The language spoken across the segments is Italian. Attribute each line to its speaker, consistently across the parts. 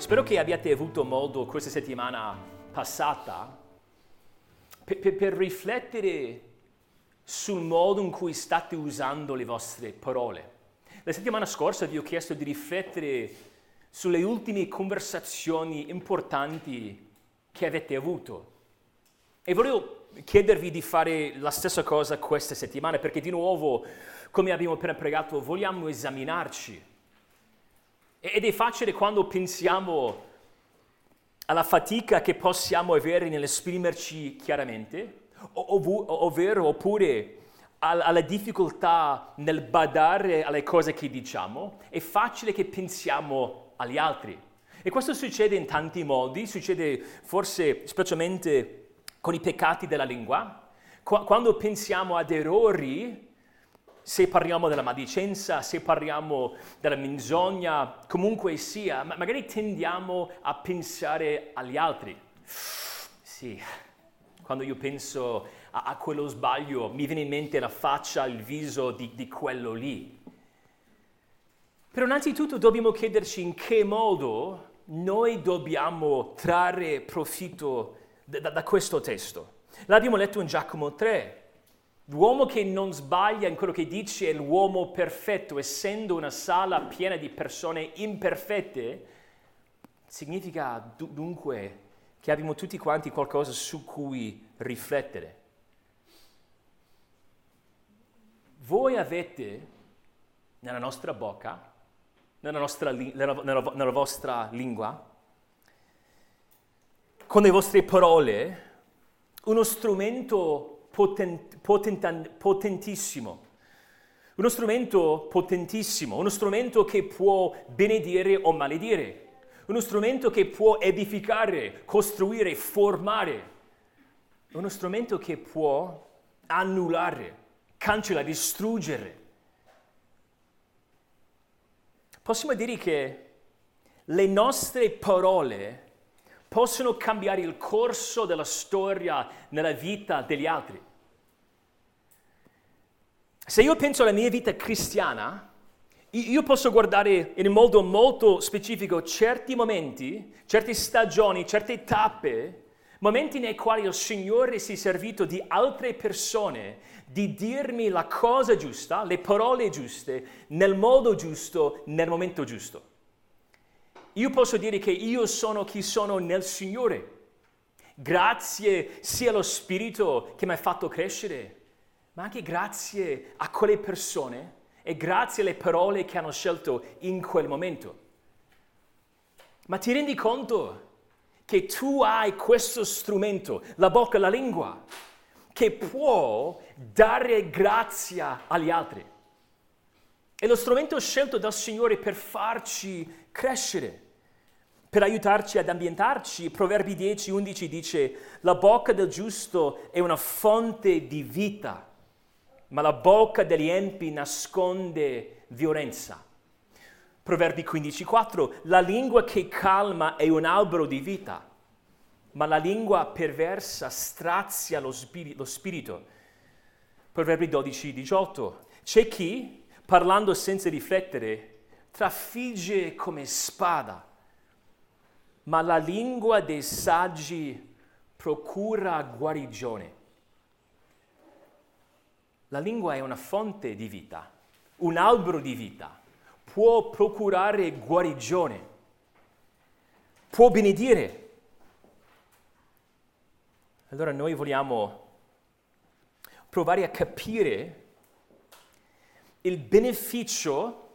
Speaker 1: Spero che abbiate avuto modo questa settimana passata per, per, per riflettere sul modo in cui state usando le vostre parole. La settimana scorsa vi ho chiesto di riflettere sulle ultime conversazioni importanti che avete avuto. E volevo chiedervi di fare la stessa cosa questa settimana, perché di nuovo, come abbiamo appena pregato, vogliamo esaminarci. Ed è facile quando pensiamo alla fatica che possiamo avere nell'esprimerci chiaramente, ov- ovvero oppure alla difficoltà nel badare alle cose che diciamo, è facile che pensiamo agli altri. E questo succede in tanti modi, succede forse specialmente con i peccati della lingua. Qu- quando pensiamo ad errori, se parliamo della maldicenza, se parliamo della menzogna, comunque sia, ma magari tendiamo a pensare agli altri. Sì, quando io penso a, a quello sbaglio, mi viene in mente la faccia, il viso di, di quello lì. Però innanzitutto dobbiamo chiederci in che modo noi dobbiamo trarre profitto da, da, da questo testo. L'abbiamo letto in Giacomo 3. L'uomo che non sbaglia in quello che dice è l'uomo perfetto, essendo una sala piena di persone imperfette, significa dunque che abbiamo tutti quanti qualcosa su cui riflettere. Voi avete nella nostra bocca, nella, nostra, nella, nella, nella vostra lingua, con le vostre parole, uno strumento potent, potent, potentissimo, uno strumento potentissimo, uno strumento che può benedire o maledire, uno strumento che può edificare, costruire, formare, uno strumento che può annullare, cancellare, distruggere. Possiamo dire che le nostre parole possono cambiare il corso della storia nella vita degli altri. Se io penso alla mia vita cristiana, io posso guardare in modo molto specifico certi momenti, certe stagioni, certe tappe, momenti nei quali il Signore si è servito di altre persone di dirmi la cosa giusta, le parole giuste, nel modo giusto, nel momento giusto. Io posso dire che io sono chi sono nel Signore. Grazie sia allo Spirito che mi ha fatto crescere, ma anche grazie a quelle persone e grazie alle parole che hanno scelto in quel momento. Ma ti rendi conto che tu hai questo strumento, la bocca, la lingua, che può dare grazia agli altri. È lo strumento scelto dal Signore per farci crescere, per aiutarci ad ambientarci. Proverbi 10, 11 dice, la bocca del giusto è una fonte di vita ma la bocca degli empi nasconde violenza. Proverbi 15:4, la lingua che calma è un albero di vita, ma la lingua perversa strazia lo, spirito. Lo spirito. Proverbi 12:18, c'è chi, parlando senza riflettere, trafigge come spada, ma la lingua dei saggi procura guarigione. La lingua è una fonte di vita, un albero di vita, può procurare guarigione, può benedire. Allora noi vogliamo provare a capire il beneficio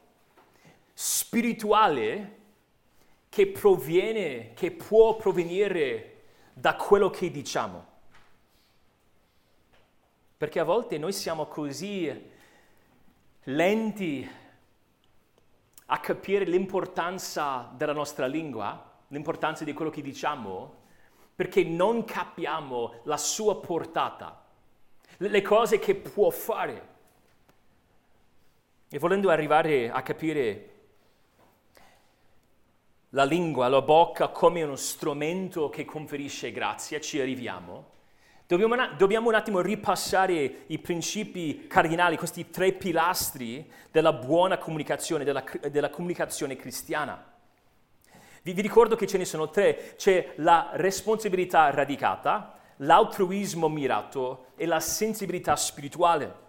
Speaker 1: spirituale che proviene, che può provenire da quello che diciamo. Perché a volte noi siamo così lenti a capire l'importanza della nostra lingua, l'importanza di quello che diciamo, perché non capiamo la sua portata, le cose che può fare. E volendo arrivare a capire la lingua, la bocca come uno strumento che conferisce grazia, ci arriviamo. Dobbiamo, dobbiamo, un attimo ripassare i principi cardinali, questi tre pilastri della buona comunicazione, della, della comunicazione cristiana. Vi, vi ricordo che ce ne sono tre. C'è la responsabilità radicata, l'altruismo mirato e la sensibilità spirituale.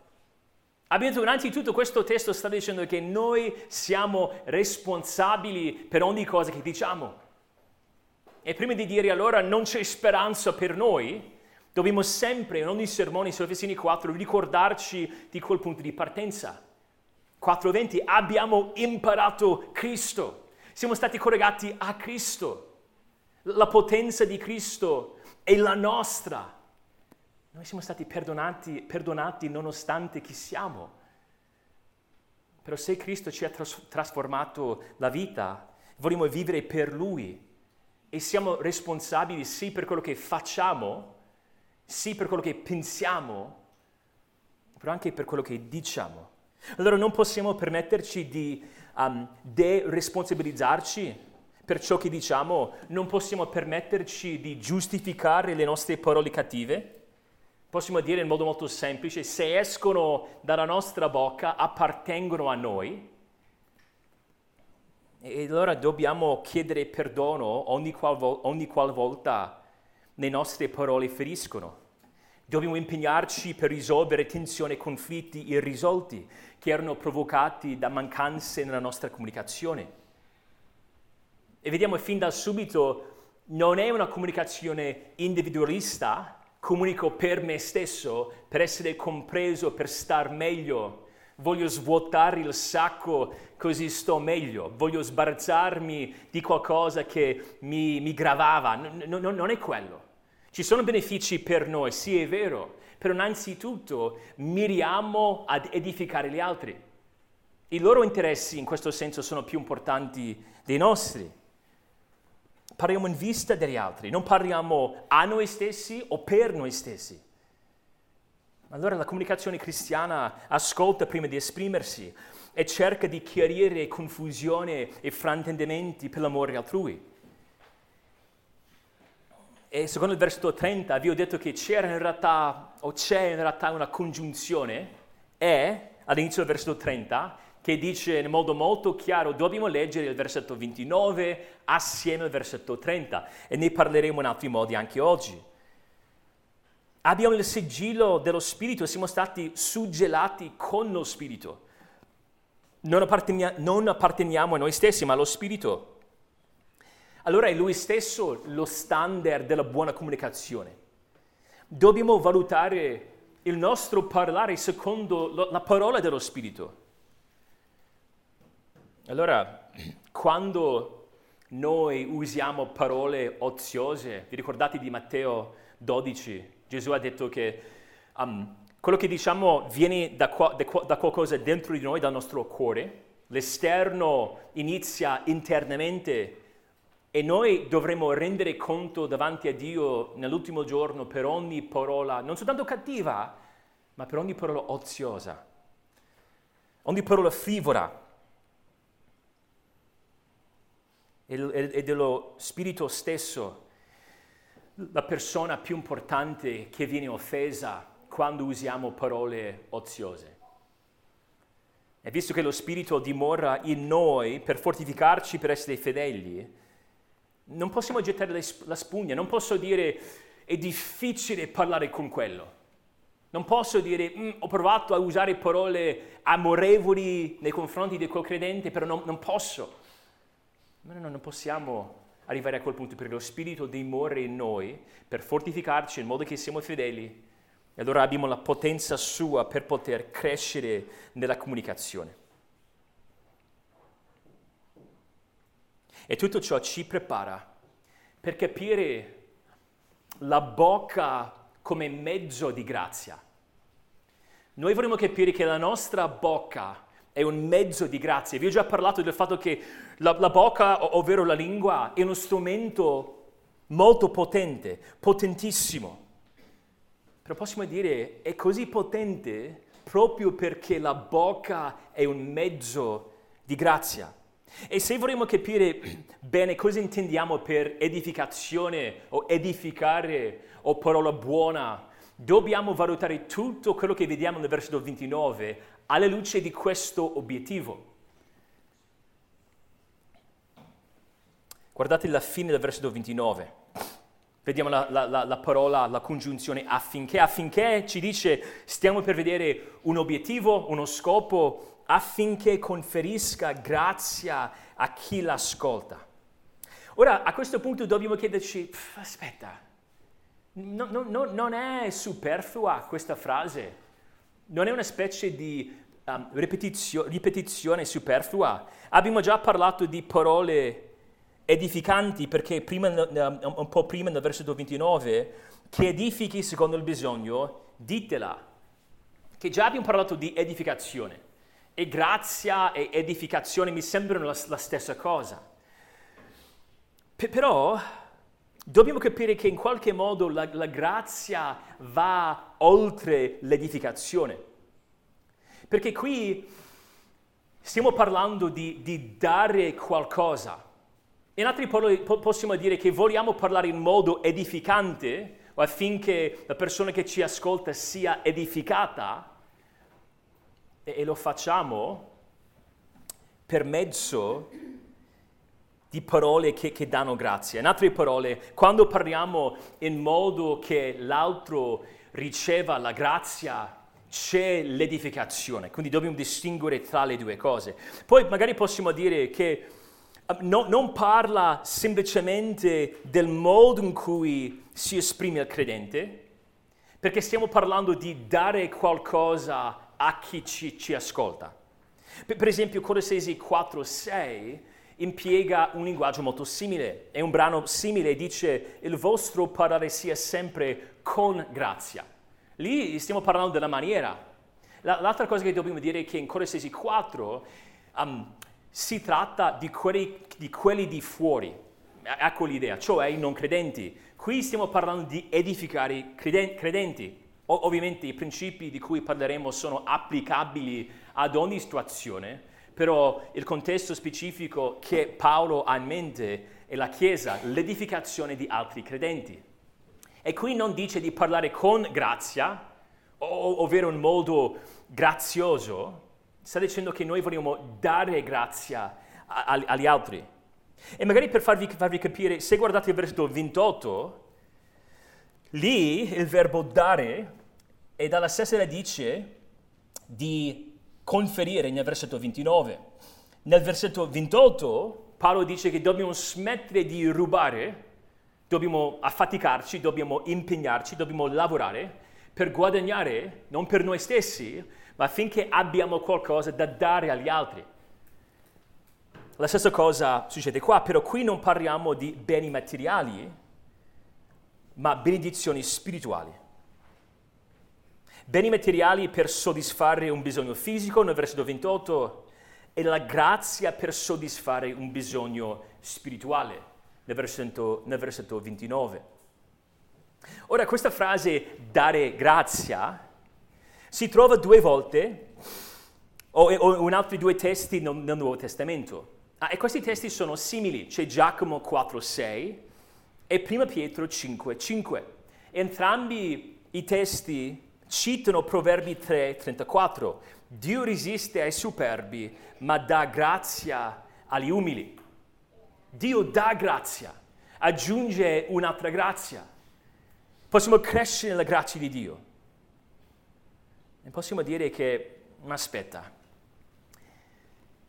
Speaker 1: Abbiamo detto innanzitutto questo testo sta dicendo che noi siamo responsabili per ogni cosa che diciamo. E prima di dire allora non c'è speranza per noi, dobbiamo sempre in ogni sermone su Efesini 4 ricordarci di quel punto di partenza. 4.20 abbiamo imparato Cristo, siamo stati collegati a Cristo. La potenza di Cristo è la nostra. Noi siamo stati perdonati, perdonati nonostante chi siamo. Però se Cristo ci ha tras- trasformato la vita, vogliamo vivere per Lui e siamo responsabili sì per quello che facciamo, sì per quello che pensiamo, però anche per quello che diciamo. Allora non possiamo permetterci di um, deresponsabilizzarci per ciò che diciamo, non possiamo permetterci di giustificare le nostre parole cattive. Possiamo dire in modo molto semplice, se escono dalla nostra bocca appartengono a noi. E allora dobbiamo chiedere perdono ogni, qual, ogni qualvolta le nostre parole feriscono. Dobbiamo impegnarci per risolvere tensioni e conflitti irrisolti che erano provocati da mancanze nella nostra comunicazione. E vediamo fin da subito, non è una comunicazione individualista, comunico per me stesso, per essere compreso, per star meglio. Voglio svuotare il sacco così sto meglio. Voglio sbarazzarmi di qualcosa che mi, mi gravava. N- n- non è quello. Ci sono benefici per noi, sì è vero, però innanzitutto miriamo ad edificare gli altri. I loro interessi in questo senso sono più importanti dei nostri. Parliamo in vista degli altri, non parliamo a noi stessi o per noi stessi. Allora la comunicazione cristiana ascolta prima di esprimersi e cerca di chiarire confusione e fraintendimenti per l'amore altrui. E secondo il versetto 30 vi ho detto che c'era in realtà, o c'è in realtà una congiunzione, è all'inizio del versetto 30, che dice in modo molto chiaro, dobbiamo leggere il versetto 29 assieme al versetto 30 e ne parleremo in altri modi anche oggi. Abbiamo il sigillo dello Spirito, siamo stati suggellati con lo Spirito. Non, appartenia- non apparteniamo a noi stessi, ma allo Spirito allora è lui stesso lo standard della buona comunicazione. Dobbiamo valutare il nostro parlare secondo la parola dello Spirito. Allora, quando noi usiamo parole oziose, vi ricordate di Matteo 12? Gesù ha detto che um, quello che diciamo viene da, qua, da qualcosa dentro di noi, dal nostro cuore, l'esterno inizia internamente e noi dovremo rendere conto davanti a Dio nell'ultimo giorno per ogni parola, non soltanto cattiva, ma per ogni parola oziosa, ogni parola frivola. E dello Spirito stesso, la persona più importante che viene offesa quando usiamo parole oziose. E visto che lo Spirito dimora in noi per fortificarci per essere fedeli, non possiamo gettare la spugna, non posso dire è difficile parlare con quello. Non posso dire mm, ho provato a usare parole amorevoli nei confronti di quel credente, però non, non posso. No, no, non possiamo arrivare a quel punto perché lo Spirito dimora in noi per fortificarci in modo che siamo fedeli e allora abbiamo la potenza sua per poter crescere nella comunicazione. E tutto ciò ci prepara per capire la bocca come mezzo di grazia. Noi vorremmo capire che la nostra bocca è un mezzo di grazia. Vi ho già parlato del fatto che la, la bocca, ovvero la lingua, è uno strumento molto potente, potentissimo. Però possiamo dire è così potente proprio perché la bocca è un mezzo di grazia. E se vorremmo capire bene cosa intendiamo per edificazione o edificare o parola buona, dobbiamo valutare tutto quello che vediamo nel versetto 29 alla luce di questo obiettivo. Guardate la fine del versetto 29. Vediamo la, la, la, la, parola, la congiunzione affinché. Affinché ci dice stiamo per vedere un obiettivo, uno scopo, affinché conferisca grazia a chi l'ascolta. Ora, a questo punto dobbiamo chiederci, aspetta, no, no, no, non è superflua questa frase? Non è una specie di um, ripetizio, ripetizione superflua? Abbiamo già parlato di parole edificanti perché prima, un po' prima nel versetto 29, che edifichi secondo il bisogno, ditela. Che già abbiamo parlato di edificazione. E grazia e edificazione mi sembrano la, la stessa cosa. P- però dobbiamo capire che in qualche modo la, la grazia va oltre l'edificazione. Perché qui stiamo parlando di, di dare qualcosa. In altri parole possiamo dire che vogliamo parlare in modo edificante affinché la persona che ci ascolta sia edificata e, lo facciamo per mezzo di parole che, che, danno grazia. In altre parole, quando parliamo in modo che l'altro riceva la grazia, c'è l'edificazione. Quindi dobbiamo distinguere tra le due cose. Poi magari possiamo dire che eh, no, non parla semplicemente del modo in cui si esprime il credente, perché stiamo parlando di dare qualcosa a chi ci, ci ascolta. Per, esempio, Colossesi 4, 6 impiega un linguaggio molto simile. È un brano simile, dice il vostro parlare sia sempre con grazia. Lì stiamo parlando della maniera. L'altra cosa che dobbiamo dire è che in Colossesi 4 um, si tratta di quelli, di quelli di fuori. Ecco l'idea, cioè i non credenti. Qui stiamo parlando di edificare i credenti. Ovviamente i principi di cui parleremo sono applicabili ad ogni situazione, però il contesto specifico che Paolo ha in mente è la Chiesa, l'edificazione di altri credenti. E qui non dice di parlare con grazia, ovvero in modo grazioso, sta dicendo che noi vogliamo dare grazia agli altri. E magari per farvi, farvi capire, se guardate il versetto 28, lì il verbo dare è dalla stessa radice di conferire nel versetto 29. Nel versetto 28 Paolo dice che dobbiamo smettere di rubare, dobbiamo affaticarci, dobbiamo impegnarci, dobbiamo lavorare per guadagnare, non per noi stessi, ma affinché abbiamo qualcosa da dare agli altri. La stessa cosa succede qua, però qui non parliamo di beni materiali, ma benedizioni spirituali beni materiali per soddisfare un bisogno fisico nel versetto 28 e la grazia per soddisfare un bisogno spirituale nel versetto, nel versetto 29. Ora questa frase dare grazia si trova due volte o, o in altri due testi nel, nel Nuovo Testamento. Ah, e questi testi sono simili, c'è Giacomo 4,6 e 1 Pietro 5,5. Entrambi i testi citano Proverbi 3, 34. Dio resiste ai superbi, ma dà grazia agli umili. Dio dà grazia, aggiunge un'altra grazia. Possiamo crescere nella grazia di Dio. E possiamo dire che, aspetta,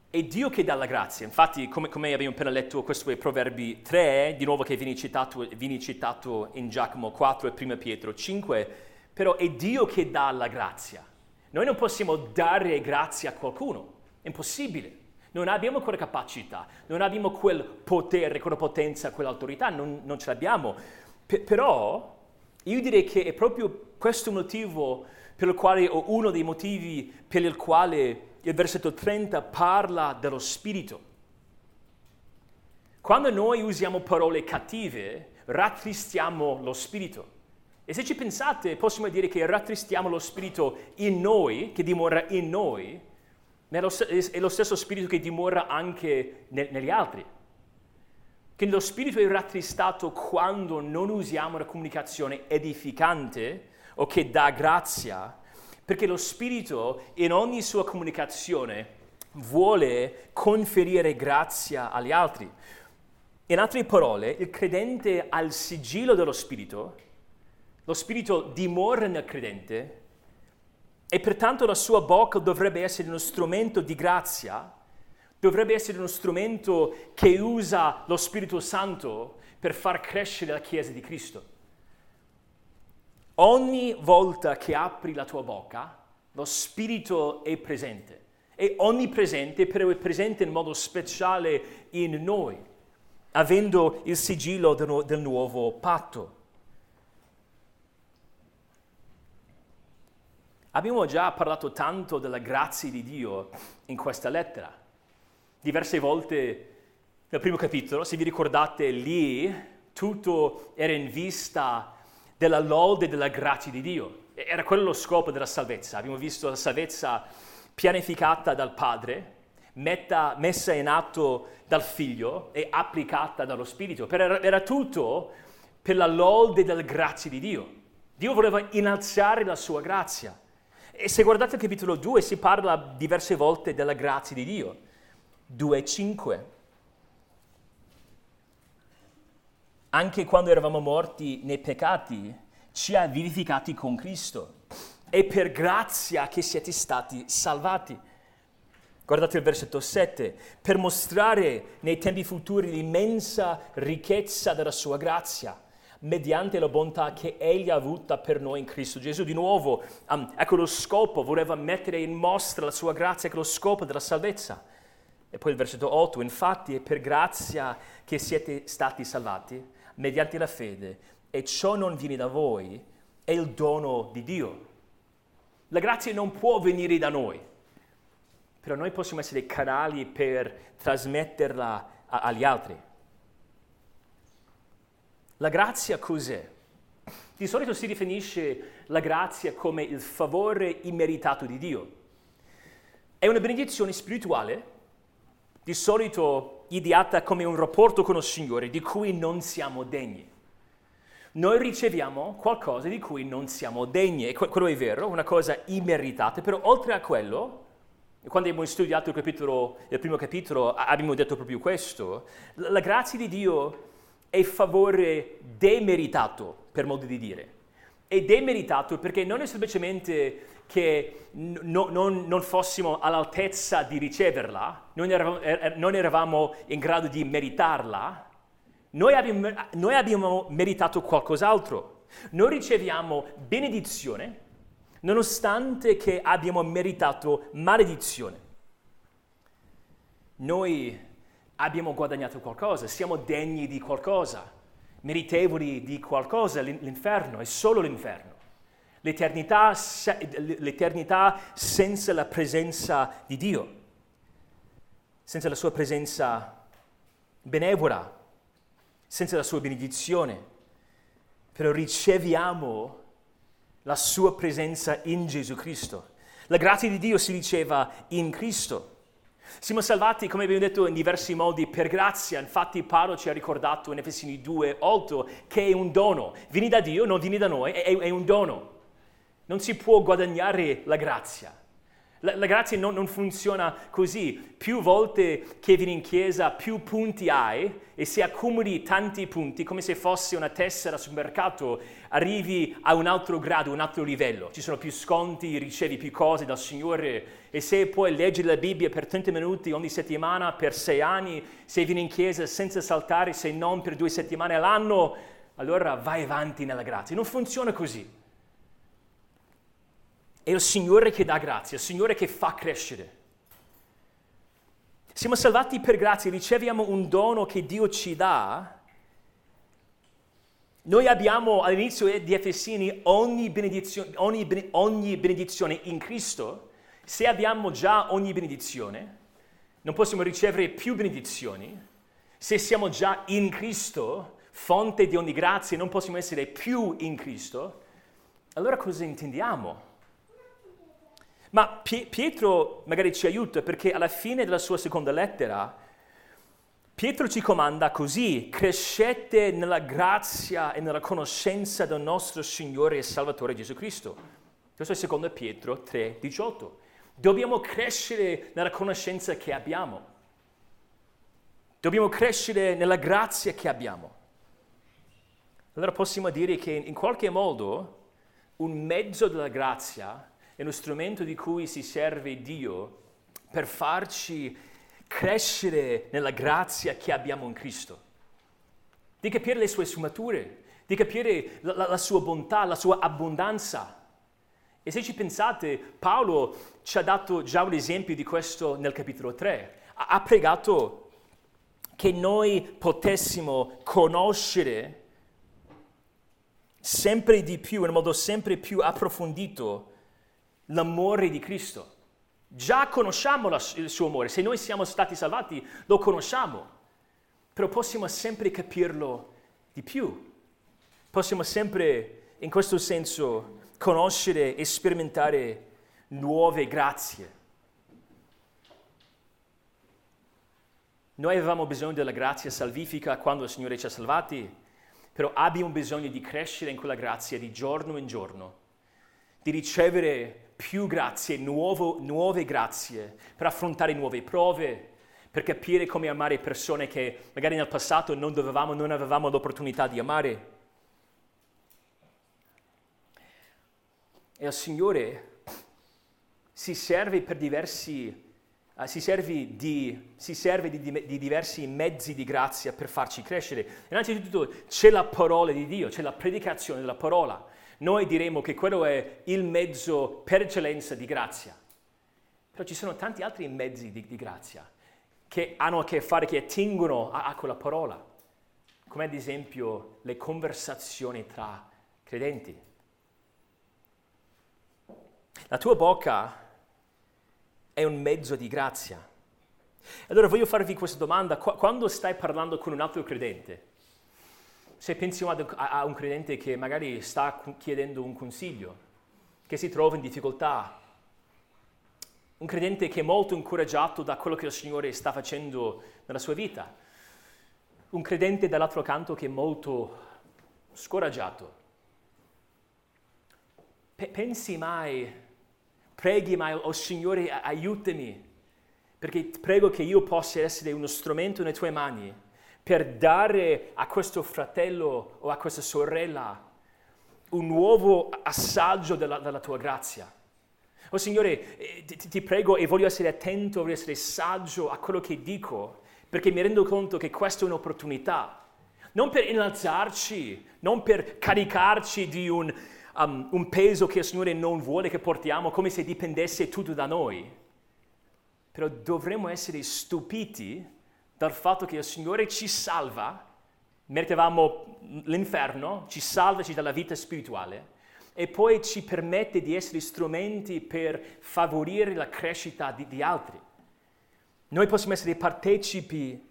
Speaker 1: è Dio che dà la grazia. Infatti, come, come abbiamo appena letto, questo è Proverbi 3, di nuovo che viene citato, viene citato in Giacomo 4 e 1 Pietro 5, però è Dio che dà la grazia. Noi non possiamo dare grazia a qualcuno, è impossibile. Non abbiamo quella capacità, non abbiamo quel potere, quella potenza, quell'autorità, non, non ce l'abbiamo. P- però io direi che è proprio questo motivo per il quale, o uno dei motivi per il quale il versetto 30 parla dello Spirito. Quando noi usiamo parole cattive, rattristiamo lo Spirito. E se ci pensate, possiamo dire che rattristiamo lo Spirito in noi, che dimora in noi, ma è lo stesso Spirito che dimora anche negli altri. Quindi lo Spirito è rattristato quando non usiamo una comunicazione edificante o che dà grazia, perché lo Spirito in ogni sua comunicazione vuole conferire grazia agli altri. In altre parole, il credente ha il sigillo dello Spirito, lo Spirito dimora nel credente e pertanto la sua bocca dovrebbe essere uno strumento di grazia, dovrebbe essere uno strumento che usa lo Spirito Santo per far crescere la Chiesa di Cristo. Ogni volta che apri la tua bocca, lo Spirito è presente, è onnipresente, però è presente in modo speciale in noi, avendo il sigillo del nuovo patto. Abbiamo già parlato tanto della grazia di Dio in questa lettera. Diverse volte nel primo capitolo, se vi ricordate lì, tutto era in vista della lode e della grazia di Dio. Era quello lo scopo della salvezza. Abbiamo visto la salvezza pianificata dal Padre, metta, messa in atto dal Figlio e applicata dallo Spirito. Era, era tutto per la lode della grazia di Dio. Dio voleva innalzare la sua grazia. E se guardate il capitolo 2 si parla diverse volte della grazia di Dio. 2.5. Anche quando eravamo morti nei peccati, ci ha vivificati con Cristo. È per grazia che siete stati salvati. Guardate il versetto 7, per mostrare nei tempi futuri l'immensa ricchezza della sua grazia, mediante la bontà che Egli ha avuta per noi in Cristo Gesù. Di nuovo, um, ecco lo scopo, voleva mettere in mostra la sua grazia, ecco lo scopo della salvezza. E poi il versetto 8, infatti è per grazia che siete stati salvati, mediante la fede, e ciò non viene da voi, è il dono di Dio. La grazia non può venire da noi, però noi possiamo essere canali per trasmetterla a, agli altri. La grazia cos'è? Di solito si definisce la grazia come il favore immeritato di Dio. È una benedizione spirituale, di solito ideata come un rapporto con il Signore di cui non siamo degni noi riceviamo qualcosa di cui non siamo degni, e quello è vero, una cosa immeritata, però oltre a quello, quando abbiamo studiato il, capitolo, il primo capitolo abbiamo detto proprio questo, la grazia di Dio è favore demeritato, per modo di dire. È demeritato perché non è semplicemente che no, non, non, fossimo all'altezza di riceverla, non eravamo, er, er, non eravamo in grado di meritarla, noi abbiamo, noi abbiamo meritato qualcos'altro. Noi riceviamo benedizione nonostante che abbiamo meritato maledizione. Noi abbiamo guadagnato qualcosa, siamo degni di qualcosa, meritevoli di qualcosa, l'inferno, è solo l'inferno. L'eternità, l'eternità senza la presenza di Dio, senza la sua presenza benevola, senza la sua benedizione, però riceviamo la sua presenza in Gesù Cristo. La grazia di Dio si riceva in Cristo. Siamo salvati, come abbiamo detto, in diversi modi per grazia. Infatti Paolo ci ha ricordato in Efesini 2, 8, che è un dono. Vieni da Dio, non vieni da noi, è, è un dono. Non si può guadagnare la grazia. La, la grazia non, non, funziona così. Più volte che vieni in chiesa, più punti hai e se accumuli tanti punti, come se fosse una tessera sul mercato, arrivi a un altro grado, un altro livello. Ci sono più sconti, ricevi più cose dal Signore e se puoi leggere la Bibbia per 30 minuti ogni settimana per sei anni, se vieni in chiesa senza saltare, se non per due settimane all'anno, allora vai avanti nella grazia. Non funziona così. È il Signore che dà grazia, il Signore che fa crescere. Siamo salvati per grazia, riceviamo un dono che Dio ci dà. Noi abbiamo all'inizio di Efesini ogni benedizione, ogni, ogni benedizione in Cristo. Se abbiamo già ogni benedizione, non possiamo ricevere più benedizioni. Se siamo già in Cristo, fonte di ogni grazia, non possiamo essere più in Cristo. Allora cosa intendiamo? Ma Pietro magari ci aiuta perché alla fine della sua seconda lettera Pietro ci comanda così, crescete nella grazia e nella conoscenza del nostro Signore e Salvatore Gesù Cristo. Questo è secondo Pietro 3, 18. Dobbiamo crescere nella conoscenza che abbiamo. Dobbiamo crescere nella grazia che abbiamo. Allora possiamo dire che in qualche modo un mezzo della grazia è uno strumento di cui si serve Dio per farci crescere nella grazia che abbiamo in Cristo, di capire le sue sfumature, di capire la, la, la sua bontà, la sua abbondanza. E se ci pensate, Paolo ci ha dato già un esempio di questo nel capitolo 3. Ha, ha pregato che noi potessimo conoscere sempre di più, in modo sempre più approfondito, l'amore di Cristo. Già conosciamo la, il suo amore, se noi siamo stati salvati lo conosciamo, però possiamo sempre capirlo di più. Possiamo sempre, in questo senso, conoscere e sperimentare nuove grazie. Noi avevamo bisogno della grazia salvifica quando il Signore ci ha salvati, però abbiamo bisogno di crescere in quella grazia di giorno in giorno, di ricevere più grazie, nuovo, nuove grazie, per affrontare nuove prove, per capire come amare persone che magari nel passato non dovevamo, non avevamo l'opportunità di amare. E il Signore si serve diversi Uh, si, serve, di, si serve di, di, diversi mezzi di grazia per farci crescere. Innanzitutto c'è la parola di Dio, c'è la predicazione della parola. Noi diremo che quello è il mezzo per eccellenza di grazia. Però ci sono tanti altri mezzi di, di grazia che hanno a che fare, che attingono a, a quella parola, come ad esempio le conversazioni tra credenti. La tua bocca è un mezzo di grazia. Allora voglio farvi questa domanda, quando stai parlando con un altro credente, se pensi a un credente che magari sta chiedendo un consiglio, che si trova in difficoltà, un credente che è molto incoraggiato da quello che il Signore sta facendo nella sua vita, un credente dall'altro canto che è molto scoraggiato. P- pensi mai Preghi, ma oh Signore, aiutami, perché prego che io possa essere uno strumento nelle tue mani per dare a questo fratello o a questa sorella un nuovo assaggio della, della tua grazia. Oh Signore, eh, ti, ti, prego e voglio essere attento, voglio essere saggio a quello che dico, perché mi rendo conto che questa è un'opportunità, non per innalzarci, non per caricarci di un, um, un peso che il Signore non vuole che portiamo, come se dipendesse tutto da noi. Però dovremmo essere stupiti dal fatto che il Signore ci salva, meritavamo l'inferno, ci salvaci dalla vita spirituale e poi ci permette di essere strumenti per favorire la crescita di, di altri. Noi possiamo essere partecipi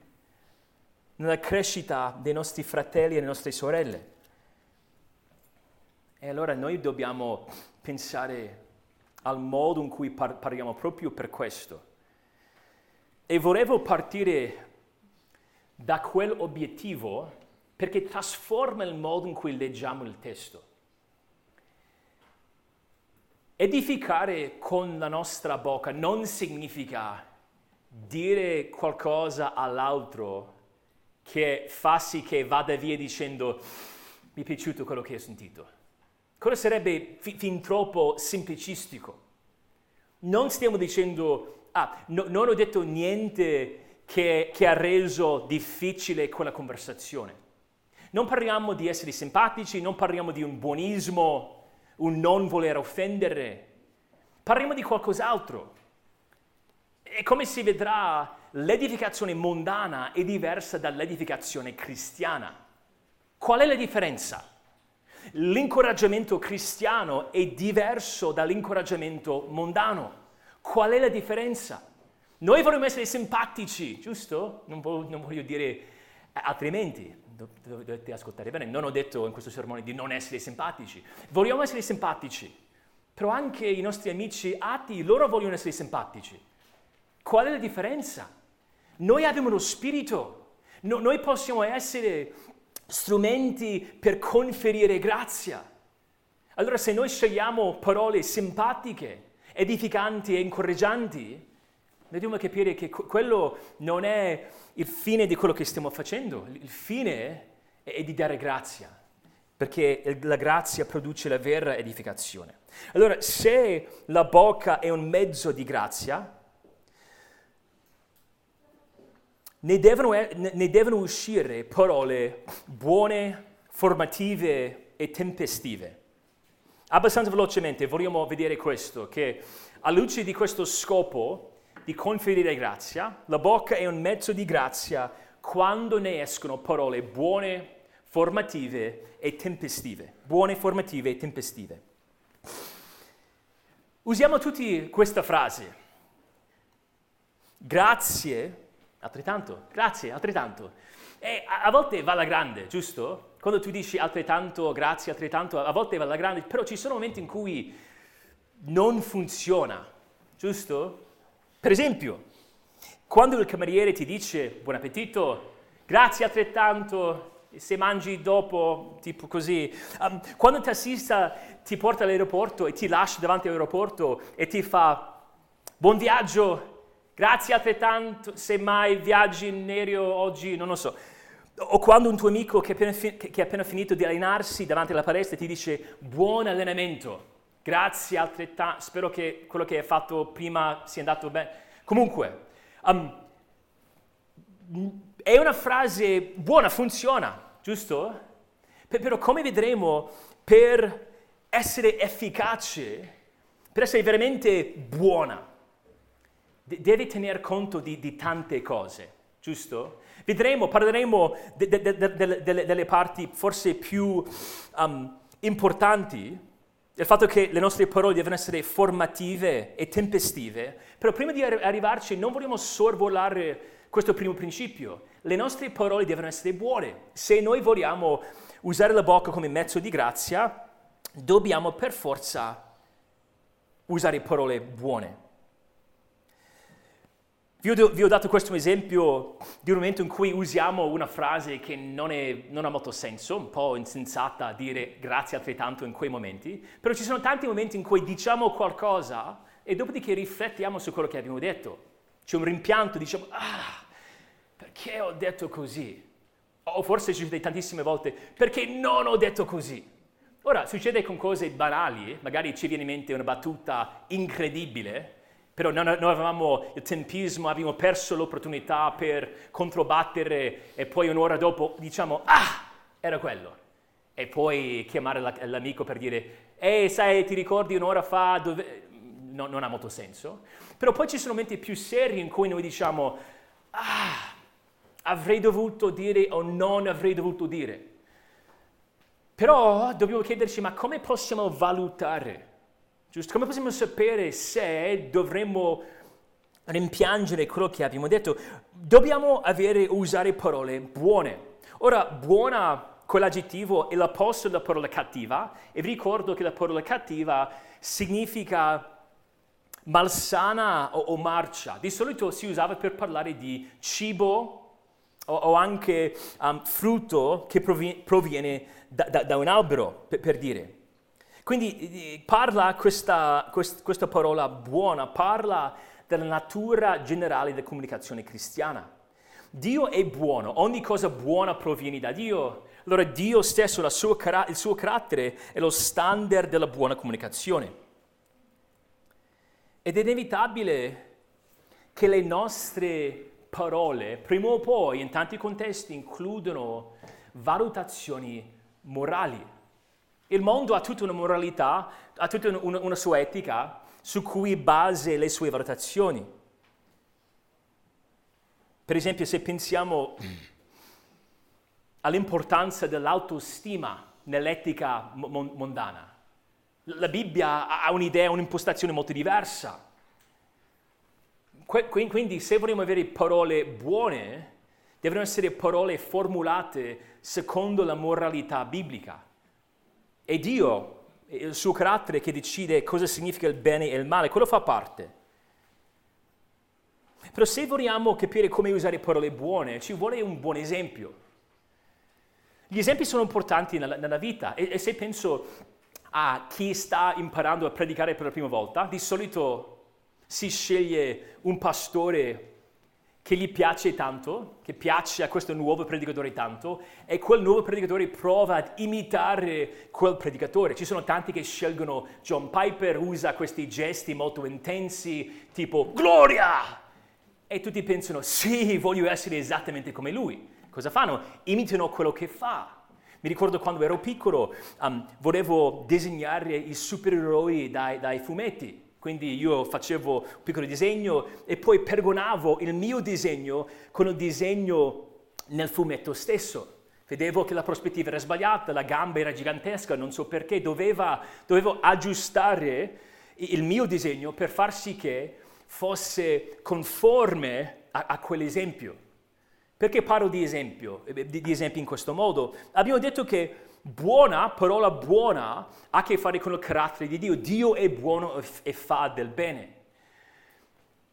Speaker 1: nella crescita dei nostri fratelli e delle nostre sorelle. E allora noi dobbiamo pensare al modo in cui par- parliamo proprio per questo. E volevo partire da quell'obiettivo perché trasforma il modo in cui leggiamo il testo. Edificare con la nostra bocca non significa dire qualcosa all'altro che fa sì che vada via dicendo mi è piaciuto quello che ho sentito. Quello sarebbe fi- fin troppo semplicistico. Non stiamo dicendo, ah, no, non ho detto niente che, che ha reso difficile quella conversazione. Non parliamo di essere simpatici, non parliamo di un buonismo, un non voler offendere. Parliamo di qualcos'altro. E come si vedrà, l'edificazione mondana è diversa dall'edificazione cristiana. Qual è la differenza? L'incoraggiamento cristiano è diverso dall'incoraggiamento mondano. Qual è la differenza? Noi vorremmo essere simpatici, giusto? Non, voglio, non voglio dire altrimenti. Dovete ascoltare bene, non ho detto in questo sermone di non essere simpatici. Vogliamo essere simpatici, però anche i nostri amici atti, loro vogliono essere simpatici. Qual è la differenza? Noi abbiamo lo spirito, no, noi possiamo essere strumenti per conferire grazia. Allora se noi scegliamo parole simpatiche, edificanti e incoraggianti, Dobbiamo capire che quello non è il fine di quello che stiamo facendo, il fine è di dare grazia, perché la grazia produce la vera edificazione. Allora, se la bocca è un mezzo di grazia, ne devono, ne devono uscire parole buone, formative e tempestive. Abbastanza velocemente vogliamo vedere questo, che alla luce di questo scopo di conferire grazia, la bocca è un mezzo di grazia quando ne escono parole buone, formative e tempestive. Buone, formative e tempestive. Usiamo tutti questa frase. Grazie altrettanto, grazie, altrettanto. E a, volte va alla grande, giusto? Quando tu dici altrettanto, grazie, altrettanto, a volte va alla grande, però ci sono momenti in cui non funziona, giusto? Per esempio, quando il cameriere ti dice buon appetito, grazie altrettanto, se mangi dopo, tipo così. Um, quando il tassista ti porta all'aeroporto e ti lascia davanti all'aeroporto e ti fa buon viaggio, Grazie altrettanto se mai viaggi in aereo oggi, non lo so. O quando un tuo amico che, appena fi- ha appena finito di allenarsi davanti alla palestra ti dice buon allenamento, grazie altrettanto, spero che quello che hai fatto prima sia andato bene. Comunque, um, è una frase buona, funziona, giusto? però come vedremo, per essere efficace, per essere veramente buona, deve tener conto di, di tante cose, giusto? Vedremo, parleremo de, de, de, delle parti forse più um, importanti, del fatto che le nostre parole devono essere formative e tempestive, però prima di arrivarci non vogliamo sorvolare questo primo principio. Le nostre parole devono essere buone. Se noi vogliamo usare la bocca come mezzo di grazia, dobbiamo per forza usare parole buone. Vi ho, vi ho, dato questo esempio di un momento in cui usiamo una frase che non, è, non, ha molto senso, un po' insensata dire grazie altrettanto in quei momenti, però ci sono tanti momenti in cui diciamo qualcosa e dopodiché riflettiamo su quello che abbiamo detto. C'è un rimpianto, diciamo, ah, perché ho detto così? O forse succede tantissime volte, perché non ho detto così? Ora, succede con cose banali, magari ci viene in mente una battuta incredibile, però noi, avevamo il tempismo, abbiamo perso l'opportunità per controbattere e poi un'ora dopo diciamo, ah, era quello. E poi chiamare la, l'amico per dire, ehi, sai, ti ricordi un'ora fa dove... No, non ha molto senso. Però poi ci sono momenti più seri in cui noi diciamo, ah, avrei dovuto dire o non avrei dovuto dire. Però dobbiamo chiederci, ma come possiamo valutare Giusto? Come possiamo sapere se dovremmo rimpiangere quello che abbiamo detto? Dobbiamo avere, usare parole buone. Ora, buona quell'aggettivo è l'opposto della parola cattiva e vi ricordo che la parola cattiva significa malsana o, o marcia. Di solito si usava per parlare di cibo o, o anche um, frutto che proviene, proviene da, da, da, un albero, per, per dire. Quindi parla questa, questa parola buona, parla della natura generale della comunicazione cristiana. Dio è buono, ogni cosa buona proviene da Dio. Allora Dio stesso, sua, il suo carattere è lo standard della buona comunicazione. Ed è inevitabile che le nostre parole, prima o poi, in tanti contesti, includono valutazioni morali. Il mondo ha tutta una moralità, ha tutta una, una sua etica su cui basa le sue valutazioni. Per esempio, se pensiamo all'importanza dell'autostima nell'etica mondana, la Bibbia ha un'idea, un'impostazione molto diversa. Quindi se vogliamo avere parole buone, devono essere parole formulate secondo la moralità biblica. È Dio, il suo carattere che decide cosa significa il bene e il male, quello fa parte. Però se vogliamo capire come usare parole buone, ci vuole un buon esempio. Gli esempi sono importanti nella, nella vita e, e, se penso a chi sta imparando a predicare per la prima volta, di solito si sceglie un pastore che gli piace tanto, che piace a questo nuovo predicatore tanto, e quel nuovo predicatore prova ad imitare quel predicatore. Ci sono tanti che scelgono John Piper, usa questi gesti molto intensi, tipo Gloria! E tutti pensano, sì, voglio essere esattamente come lui. Cosa fanno? Imitano quello che fa. Mi ricordo quando ero piccolo, um, volevo disegnare i supereroi dai, dai fumetti. Quindi io facevo un piccolo disegno e poi paragonavo il mio disegno con il disegno nel fumetto stesso. Vedevo che la prospettiva era sbagliata, la gamba era gigantesca, non so perché, doveva, dovevo aggiustare il mio disegno per far sì che fosse conforme a, a quell'esempio. Perché parlo di esempio, di, di esempi in questo modo? Abbiamo detto che buona, parola buona, ha a che fare con il carattere di Dio. Dio è buono e fa del bene.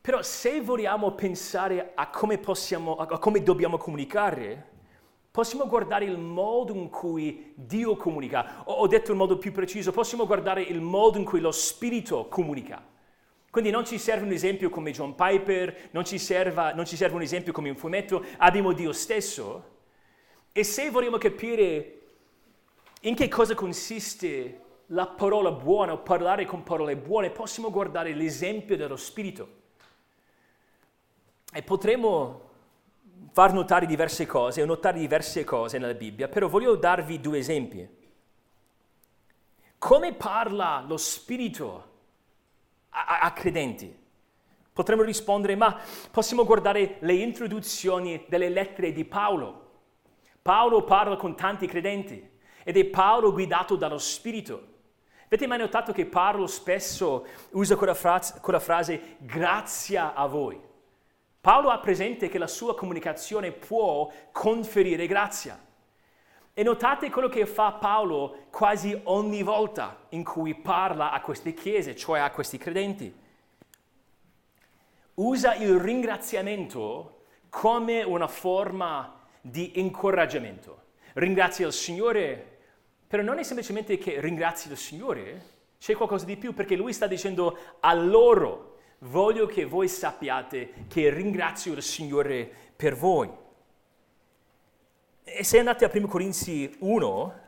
Speaker 1: Però se vogliamo pensare a come, possiamo, a come dobbiamo comunicare, possiamo guardare il modo in cui Dio comunica. Ho detto in modo più preciso, possiamo guardare il modo in cui lo Spirito comunica. Quindi non ci serve un esempio come John Piper, non ci, serva, non ci serve un esempio come un fumetto, abbiamo Dio stesso. E se vogliamo capire in che cosa consiste la parola buona o parlare con parole buone, possiamo guardare l'esempio dello Spirito. E potremo far notare diverse cose o notare diverse cose nella Bibbia, però voglio darvi due esempi. Come parla lo Spirito a, a credenti? Potremmo rispondere, ma possiamo guardare le introduzioni delle lettere di Paolo. Paolo parla con tanti credenti ed è Paolo guidato dallo Spirito. Avete mai notato che Paolo spesso usa quella frase, quella frase grazia a voi? Paolo ha presente che la sua comunicazione può conferire grazia. E notate quello che fa Paolo quasi ogni volta in cui parla a queste chiese, cioè a questi credenti. Usa il ringraziamento come una forma di incoraggiamento. Ringrazia il Signore però non è semplicemente che ringrazi il Signore, c'è qualcosa di più perché lui sta dicendo a loro, voglio che voi sappiate che ringrazio il Signore per voi. E se andate a 1 Corinzi 1,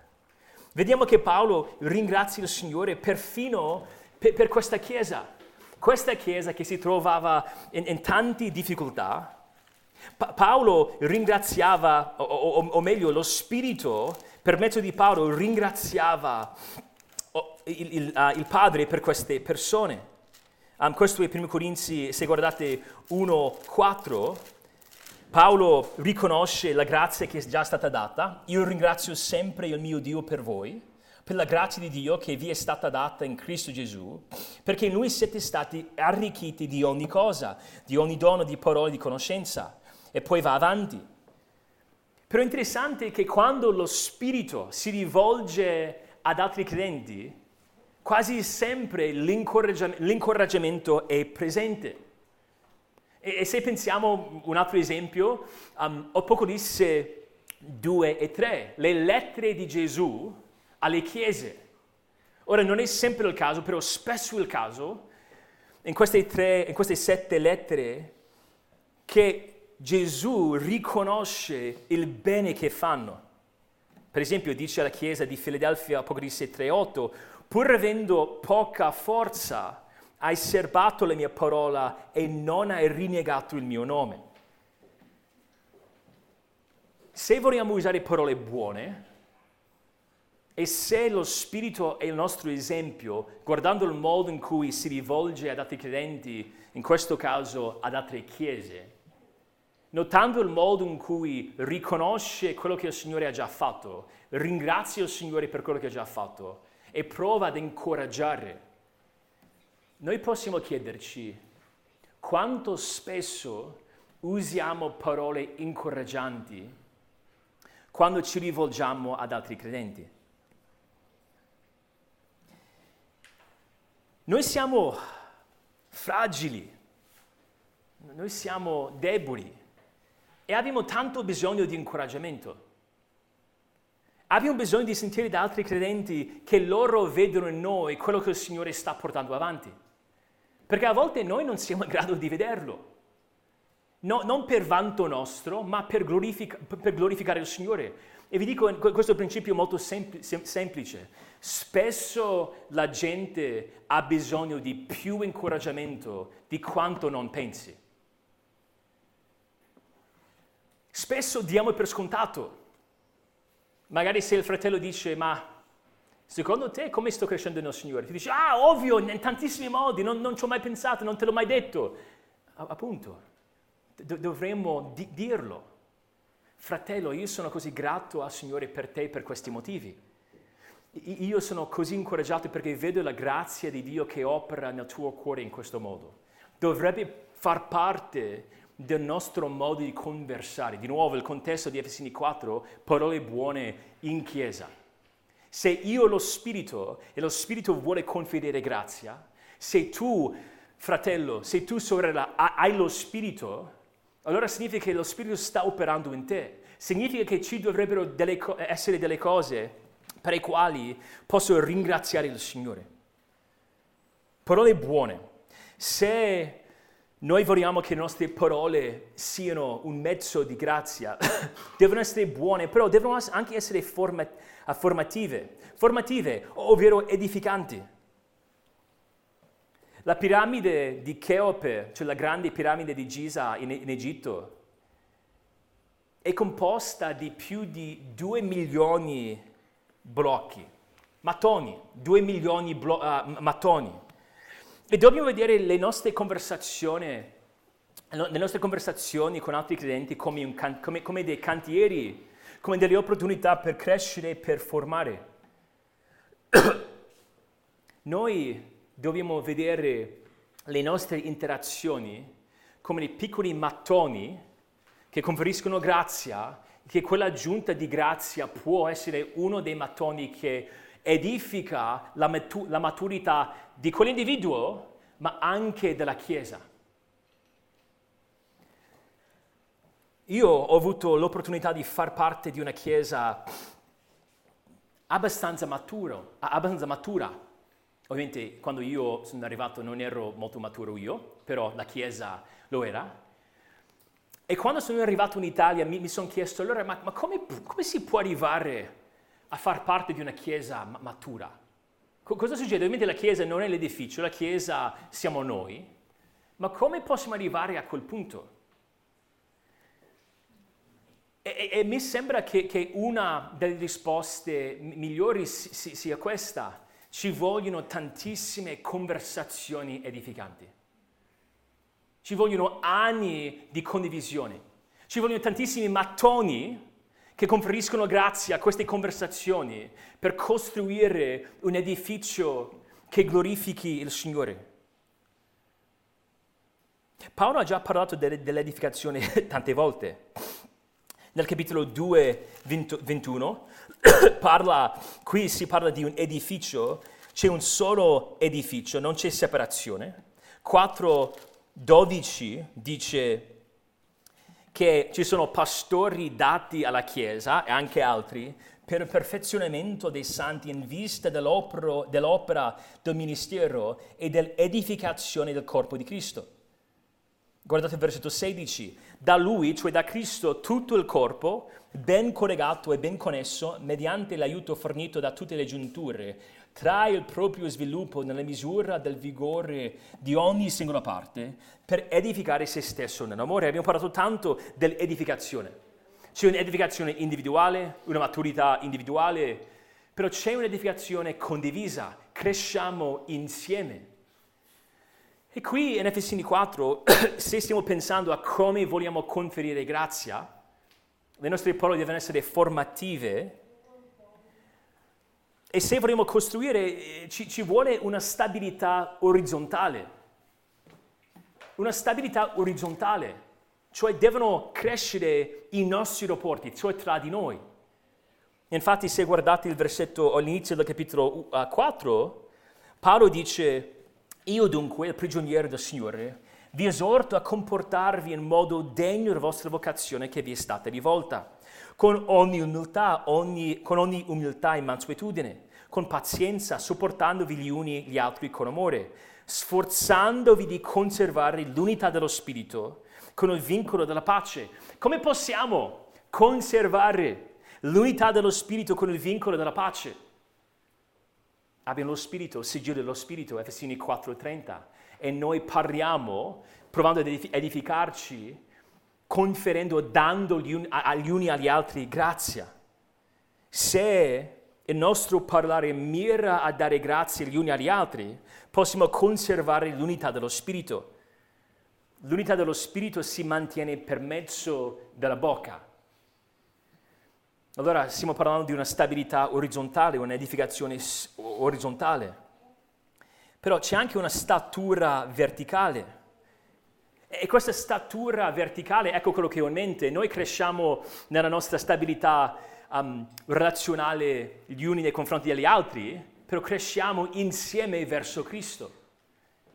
Speaker 1: vediamo che Paolo ringrazia il Signore perfino per, per questa chiesa. Questa chiesa che si trovava in, in tante difficoltà, pa- Paolo ringraziava, o, o, o meglio, lo Spirito per mezzo di Paolo ringraziava oh, il, il, uh, il Padre per queste persone. Um, questo è 1 Corinzi, se guardate 1.4, Paolo riconosce la grazia che è già stata data. Io ringrazio sempre il mio Dio per voi, per la grazia di Dio che vi è stata data in Cristo Gesù, perché in Lui siete stati arricchiti di ogni cosa, di ogni dono di parole di conoscenza. E poi va avanti. Però è interessante che quando lo Spirito si rivolge ad altri credenti, quasi sempre l'incoraggiamento, l'incoraggiamento è presente. E, e, se pensiamo un altro esempio, um, Apocalisse 2 e 3, le lettere di Gesù alle chiese. Ora non è sempre il caso, però spesso è il caso, in queste, tre, in queste sette lettere, che Gesù riconosce il bene che fanno. Per esempio dice alla chiesa di Filadelfia, Apocalisse 3.8, pur avendo poca forza, hai serbato la mia parola e non hai rinnegato il mio nome. Se vogliamo usare parole buone, e se lo Spirito è il nostro esempio, guardando il modo in cui si rivolge ad altri credenti, in questo caso ad altre chiese, notando il modo in cui riconosce quello che il Signore ha già fatto, ringrazia il Signore per quello che ha già fatto e prova ad incoraggiare, noi possiamo chiederci quanto spesso usiamo parole incoraggianti quando ci rivolgiamo ad altri credenti. Noi siamo fragili, noi siamo deboli, e abbiamo tanto bisogno di incoraggiamento. Abbiamo bisogno di sentire da altri credenti che loro vedono in noi quello che il Signore sta portando avanti. Perché a volte noi non siamo in grado di vederlo. No, non per vanto nostro, ma per, glorific- per, glorificare il Signore. E vi dico questo principio molto sempl- semplice. Spesso la gente ha bisogno di più incoraggiamento di quanto non pensi. Spesso diamo per scontato. Magari se il fratello dice, ma secondo te come sto crescendo nel Signore? Ti dice, ah, ovvio, in tantissimi modi, non, non ci ho mai pensato, non te l'ho mai detto. appunto, Do- dovremmo di- dirlo. Fratello, io sono così grato al Signore per te per questi motivi. I- io sono così incoraggiato perché vedo la grazia di Dio che opera nel tuo cuore in questo modo. Dovrebbe far parte del nostro modo di conversare. Di nuovo, il contesto di Efesini 4, parole buone in chiesa. Se io lo Spirito e lo Spirito vuole conferire grazia, se tu, fratello, se tu, sorella, hai lo Spirito, allora significa che lo Spirito sta operando in te. Significa che ci dovrebbero delle co- essere delle cose per le quali posso ringraziare il Signore. Parole buone. Se noi vogliamo che le nostre parole siano un mezzo di grazia, devono essere buone, però devono anche essere formative, formative, ovvero edificanti. La piramide di Cheope, cioè la grande piramide di Giza in, in Egitto, è composta di più di 2 milioni di blocchi, mattoni, 2 milioni di blo- uh, mattoni. E dobbiamo vedere le nostre conversazioni, le nostre conversazioni con altri credenti come, can- come, come dei cantieri, come delle opportunità per crescere e per formare. Noi dobbiamo vedere le nostre interazioni come dei piccoli mattoni che conferiscono grazia, che quella aggiunta di grazia può essere uno dei mattoni che edifica la, matu- la maturità di quell'individuo, ma anche della Chiesa. Io ho avuto l'opportunità di far parte di una Chiesa abbastanza, maturo, abbastanza matura Ovviamente quando io sono arrivato non ero molto maturo io, però la Chiesa lo era. E quando sono arrivato in Italia mi, mi sono chiesto allora, ma, ma come, come, si può arrivare a far parte di una Chiesa matura? Co- cosa succede? Ovviamente la Chiesa non è l'edificio, la Chiesa siamo noi, ma come possiamo arrivare a quel punto? E, e, e mi sembra che, che, una delle risposte migliori sia questa ci vogliono tantissime conversazioni edificanti. Ci vogliono anni di condivisione. Ci vogliono tantissimi mattoni che conferiscono grazie a queste conversazioni per costruire un edificio che glorifichi il Signore. Paolo ha già parlato dell'edificazione tante volte. Nel capitolo 2, 21, parla, qui si parla di un edificio, c'è un solo edificio, non c'è separazione. 4.12 dice che ci sono pastori dati alla Chiesa e anche altri per il perfezionamento dei santi in vista dell'opera, del ministero e dell'edificazione del corpo di Cristo. Guardate il versetto 16. Da lui, cioè da Cristo, tutto il corpo, ben collegato e ben connesso, mediante l'aiuto fornito da tutte le giunture, trae il proprio sviluppo nella misura del vigore di ogni singola parte per edificare se stesso nell'amore. Abbiamo parlato tanto dell'edificazione. C'è un'edificazione individuale, una maturità individuale, però c'è un'edificazione condivisa, cresciamo insieme. E qui in Efesini 4, se stiamo pensando a come vogliamo conferire grazia, le nostre parole devono essere formative e se vogliamo costruire eh, ci, ci vuole una stabilità orizzontale. Una stabilità orizzontale, cioè devono crescere i nostri rapporti, cioè tra di noi. Infatti se guardate il versetto all'inizio del capitolo 4, Paolo dice io dunque, il prigioniero del Signore, vi esorto a comportarvi in modo degno della vostra vocazione che vi è stata rivolta, con ogni umiltà, ogni, con ogni umiltà e mansuetudine, con pazienza, sopportandovi gli uni gli altri con amore, sforzandovi di conservare l'unità dello Spirito con il vincolo della pace. Come possiamo conservare l'unità dello Spirito con il vincolo della pace? Abbiamo lo Spirito, il sigillo dello Spirito, Efesini 4:30, e noi parliamo provando ad edificarci, conferendo, dando agli uni agli altri grazia. Se il nostro parlare mira a dare grazie gli uni agli altri, possiamo conservare l'unità dello Spirito. L'unità dello Spirito si mantiene per mezzo della bocca. Allora stiamo parlando di una stabilità orizzontale, un'edificazione orizzontale. Però c'è anche una statura verticale. E questa statura verticale, ecco quello che ho in mente, noi cresciamo nella nostra stabilità um, relazionale gli uni nei confronti degli altri, però cresciamo insieme verso Cristo.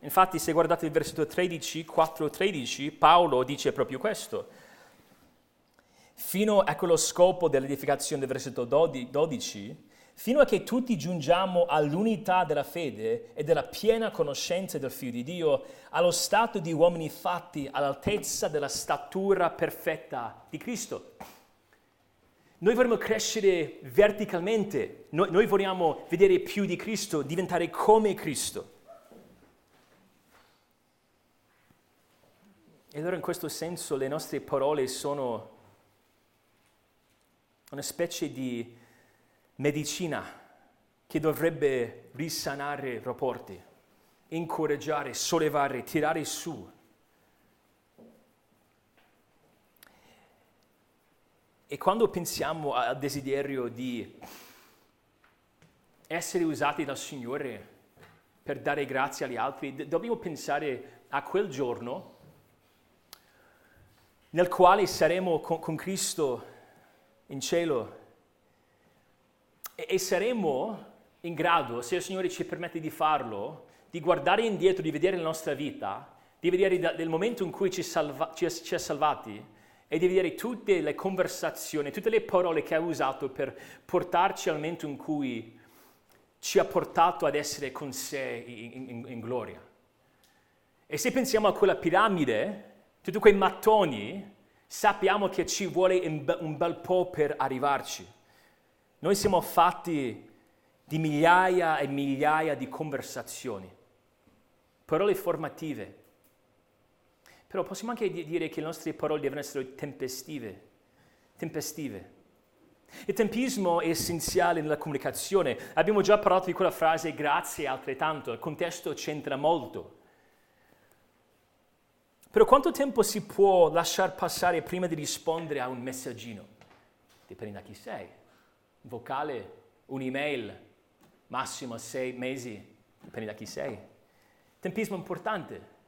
Speaker 1: Infatti se guardate il versetto 13, 4-13, Paolo dice proprio questo. Fino a quello scopo dell'edificazione del versetto 12, fino a che tutti giungiamo all'unità della fede e della piena conoscenza del Figlio di Dio, allo stato di uomini fatti all'altezza della statura perfetta di Cristo. Noi vorremmo crescere verticalmente, noi, noi vogliamo vedere più di Cristo, diventare come Cristo. E allora in questo senso le nostre parole sono una specie di medicina che dovrebbe risanare rapporti, incoraggiare, sollevare, tirare su. E quando pensiamo al desiderio di essere usati dal Signore per dare grazie agli altri, dobbiamo pensare a quel giorno nel quale saremo con, con Cristo in cielo e, saremo in grado, se il Signore ci permette di farlo, di guardare indietro, di vedere la nostra vita, di vedere da, del momento in cui ci, salva, ci, ci ha salvati e di vedere tutte le conversazioni, tutte le parole che ha usato per portarci al momento in cui ci ha portato ad essere con sé in, in, in gloria. E se pensiamo a quella piramide, tutti quei mattoni, sappiamo che ci vuole un bel po' per arrivarci. Noi siamo fatti di migliaia e migliaia di conversazioni, parole formative. Però possiamo anche dire che le nostre parole devono essere tempestive, tempestive. Il tempismo è essenziale nella comunicazione. Abbiamo già parlato di quella frase grazie altrettanto, il contesto c'entra molto. Però quanto tempo si può lasciare passare prima di rispondere a un messaggino? Dipende da chi sei. Vocale, un'email, massimo sei mesi, dipende da chi sei. Tempismo importante.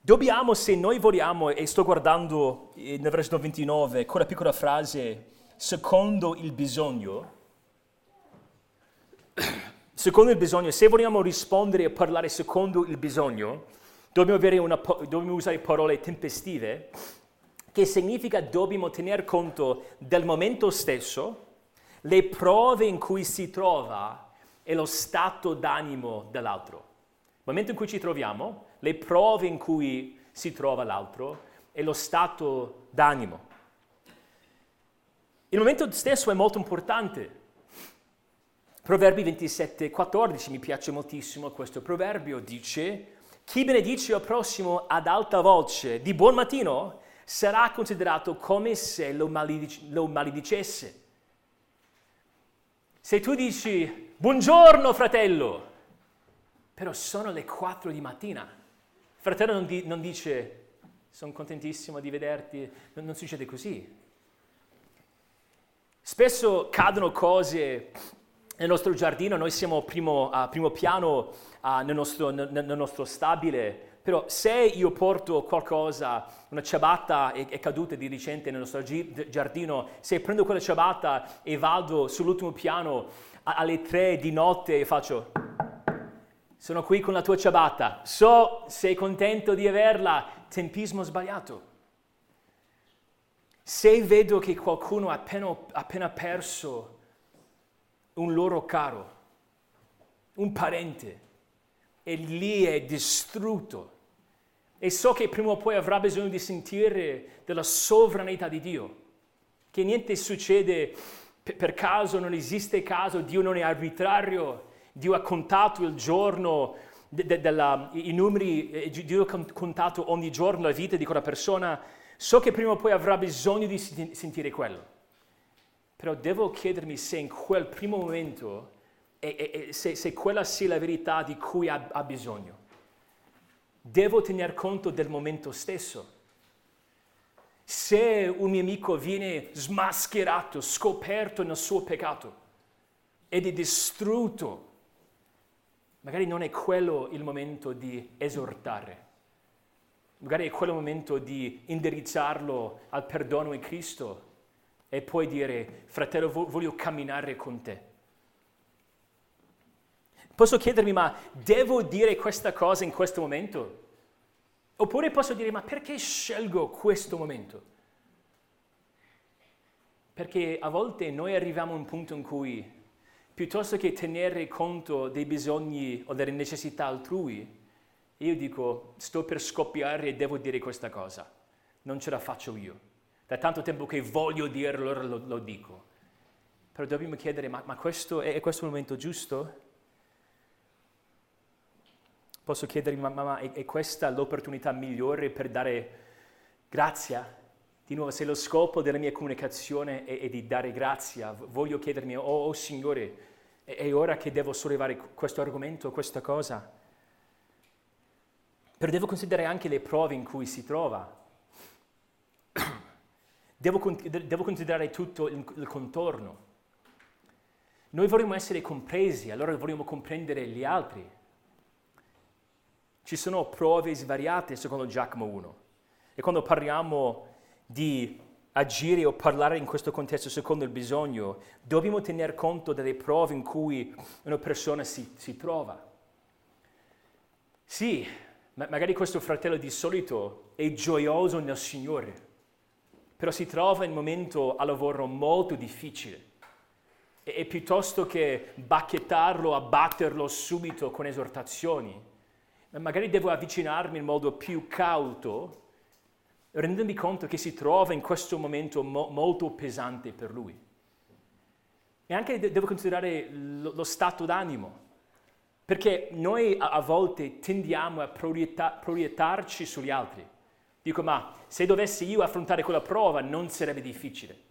Speaker 1: Dobbiamo, se noi vogliamo, e sto guardando nel versetto 29, quella piccola frase, secondo il bisogno, secondo il bisogno, se vogliamo rispondere e parlare secondo il bisogno, Dobbiamo, una, dobbiamo usare parole tempestive, che significa dobbiamo tener conto del momento stesso, le prove in cui si trova e lo stato d'animo dell'altro. Il momento in cui ci troviamo, le prove in cui si trova l'altro e lo stato d'animo. Il momento stesso è molto importante. Proverbi 27, 14 mi piace moltissimo questo proverbio, dice chi benedice il prossimo ad alta voce di buon mattino sarà considerato come se lo, maledic- lo maledicesse. Se tu dici buongiorno fratello, però sono le 4 di mattina, fratello non, di- non dice sono contentissimo di vederti, non, non succede così. Spesso cadono cose nel nostro giardino, noi siamo primo, a primo piano uh, nel, nostro, nel, nel, nostro, stabile, però se io porto qualcosa, una ciabatta è, è caduta di recente nel nostro giardino, se prendo quella ciabatta e vado sull'ultimo piano alle tre di notte e faccio sono qui con la tua ciabatta, so sei contento di averla, tempismo sbagliato. Se vedo che qualcuno ha appena, appena perso un loro caro, un parente, e lì è distrutto. E so che prima o poi avrà bisogno di sentire della sovranità di Dio, che niente succede per caso, non esiste caso, Dio non è arbitrario, Dio ha contato il giorno, de, de, della, i numeri, eh, Dio ha contato ogni giorno la vita di quella persona, so che prima o poi avrà bisogno di sentire quello. Però devo chiedermi se in quel primo momento, e, e, se, se, quella sia la verità di cui ha, ha bisogno. Devo tener conto del momento stesso. Se un mio amico viene smascherato, scoperto nel suo peccato ed è distrutto, magari non è quello il momento di esortare. Magari è quello il momento di indirizzarlo al perdono in Cristo e poi dire, fratello, voglio camminare con te. Posso chiedermi, ma devo dire questa cosa in questo momento? Oppure posso dire, ma perché scelgo questo momento? Perché a volte noi arriviamo a un punto in cui, piuttosto che tenere conto dei bisogni o delle necessità altrui, io dico, sto per scoppiare e devo dire questa cosa. Non ce la faccio io. Da tanto tempo che voglio dirlo, lo, lo dico. Però dobbiamo chiedere, ma, ma questo, è, è questo il momento giusto? Posso chiedermi, ma, ma è, è, questa l'opportunità migliore per dare grazia? Di nuovo, se lo scopo della mia comunicazione è, è di dare grazia, voglio chiedermi, oh, oh Signore, è, è, ora che devo sollevare questo argomento, questa cosa? Però devo considerare anche le prove in cui si trova. Devo, devo considerare tutto il, il contorno. Noi vorremmo essere compresi, allora vorremmo comprendere gli altri. Ci sono prove svariate secondo Giacomo 1. E quando parliamo di agire o parlare in questo contesto secondo il bisogno, dobbiamo tener conto delle prove in cui una persona si, si trova. Sì, ma magari questo fratello di solito è gioioso nel Signore, però si trova in un momento a lavoro molto difficile. E, e piuttosto che bacchettarlo, abbatterlo subito con esortazioni, magari devo avvicinarmi in modo più cauto, rendendomi conto che si trova in questo momento mo- molto pesante per lui. E anche de- devo considerare lo-, lo, stato d'animo, perché noi a, a volte tendiamo a proietta- proiettarci sugli altri. Dico, ma se dovessi io affrontare quella prova non sarebbe difficile.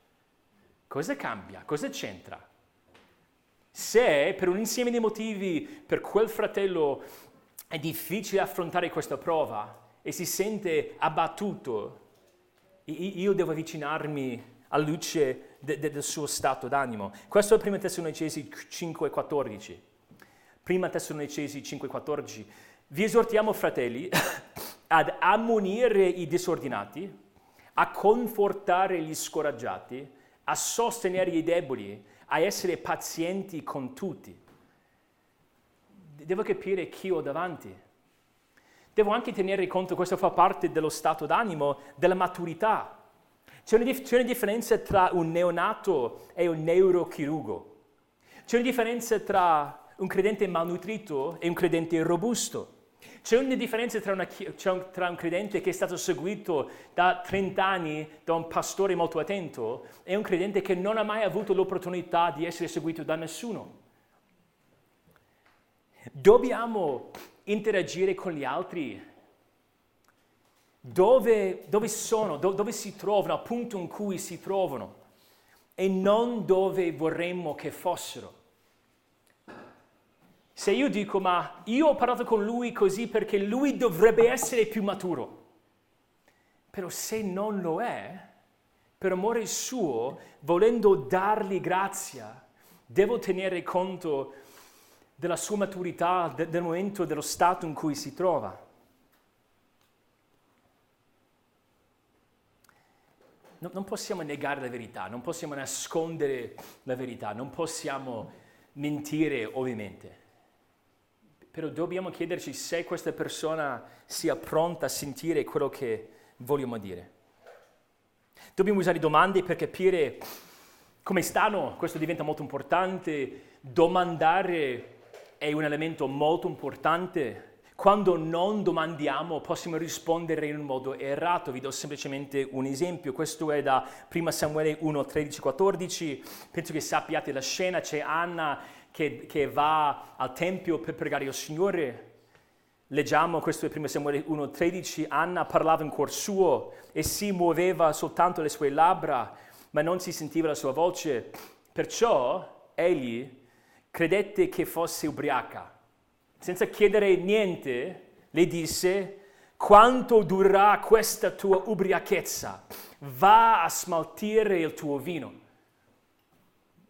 Speaker 1: Cosa cambia? Cosa c'entra? Se per un insieme di motivi per quel fratello è difficile affrontare questa prova e si sente abbattuto, io devo avvicinarmi alla luce de, de, del suo stato d'animo. Questo è 1 Tessalonicesi 5,14. 1 Tessalonicesi 5,14. Vi esortiamo, fratelli, ad ammonire i disordinati, a confortare gli scoraggiati, a sostenere i deboli, a essere pazienti con tutti devo capire chi ho davanti. Devo anche tenere conto, questo fa parte dello stato d'animo, della maturità. C'è una, c'è una differenza tra un neonato e un neurochirurgo. C'è una differenza tra un credente malnutrito e un credente robusto. C'è una differenza tra, una, tra, un credente che è stato seguito da 30 anni da un pastore molto attento e un credente che non ha mai avuto l'opportunità di essere seguito da nessuno. Dobbiamo interagire con gli altri. Dove, dove sono, dove, dove si trovano, al punto in cui si trovano. E non dove vorremmo che fossero. Se io dico, ma io ho parlato con lui così perché lui dovrebbe essere più maturo, però se non lo è, per amore suo, volendo dargli grazia, devo tenere conto della sua maturità, de- del momento, dello stato in cui si trova. No, non possiamo negare la verità, non possiamo nascondere la verità, non possiamo mentire ovviamente. Però dobbiamo chiederci se questa persona sia pronta a sentire quello che vogliamo dire. Dobbiamo usare domande per capire Come stanno? Questo diventa molto importante. Domandare è un elemento molto importante. Quando non domandiamo possiamo rispondere in un modo errato. Vi do semplicemente un esempio. Questo è da 1 Samuele 1, 13, 14. Penso che sappiate la scena. C'è Anna che, che va al Tempio per pregare il Signore. Leggiamo questo è 1 Samuele 1, 13. Anna parlava in cuor suo e si muoveva soltanto le sue labbra, ma non si sentiva la sua voce. Perciò egli credette che fosse ubriaca. Senza chiedere niente, le disse, quanto durerà questa tua ubriachezza? Va a smaltire il tuo vino.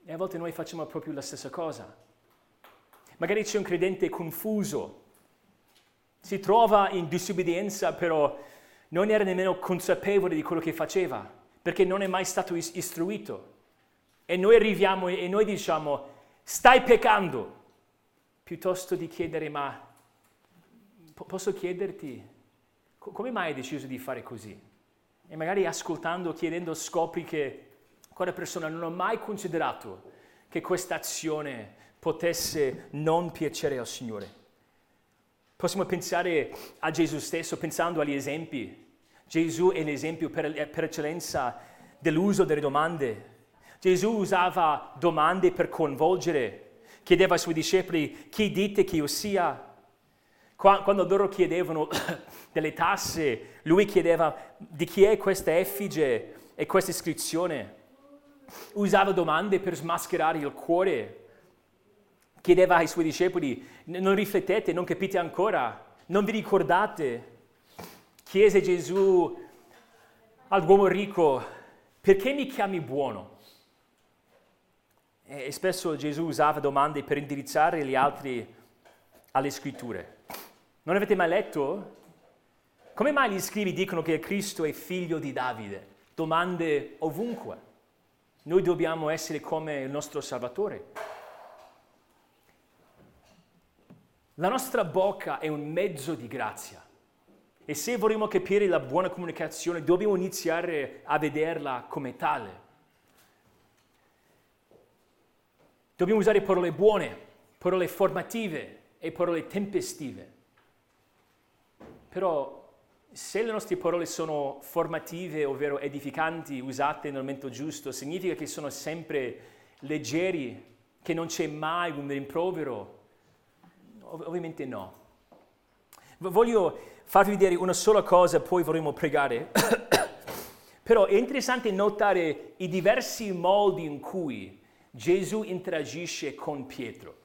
Speaker 1: E a volte noi facciamo proprio la stessa cosa. Magari c'è un credente confuso, si trova in disobbedienza, però non era nemmeno consapevole di quello che faceva, perché non è mai stato istruito. E noi arriviamo e noi diciamo, stai peccando, piuttosto di chiedere, ma posso chiederti, come mai hai deciso di fare così? E magari ascoltando, chiedendo, scopri che quella persona non ha mai considerato che questa azione potesse non piacere al Signore. Possiamo pensare a Gesù stesso pensando agli esempi. Gesù è l'esempio per, per eccellenza dell'uso delle domande. Gesù usava domande per coinvolgere, chiedeva ai suoi discepoli chi dite che io sia. Quando loro chiedevano delle tasse, lui chiedeva di chi è questa effige e questa iscrizione. Usava domande per smascherare il cuore. Chiedeva ai suoi discepoli, non riflettete, non capite ancora, non vi ricordate. Chiese Gesù all'uomo ricco, perché mi chiami buono? E spesso Gesù usava domande per indirizzare gli altri alle scritture. Non avete mai letto? Come mai gli scrivi dicono che Cristo è figlio di Davide? Domande ovunque. Noi dobbiamo essere come il nostro Salvatore. La nostra bocca è un mezzo di grazia e se vogliamo capire la buona comunicazione dobbiamo iniziare a vederla come tale. Dobbiamo usare parole buone, parole formative e parole tempestive. Però se le nostre parole sono formative, ovvero edificanti, usate nel momento giusto, significa che sono sempre leggeri, che non c'è mai un rimprovero? Ov- ovviamente no. Voglio farvi vedere una sola cosa, poi vorremmo pregare. Però è interessante notare i diversi modi in cui Gesù interagisce con Pietro.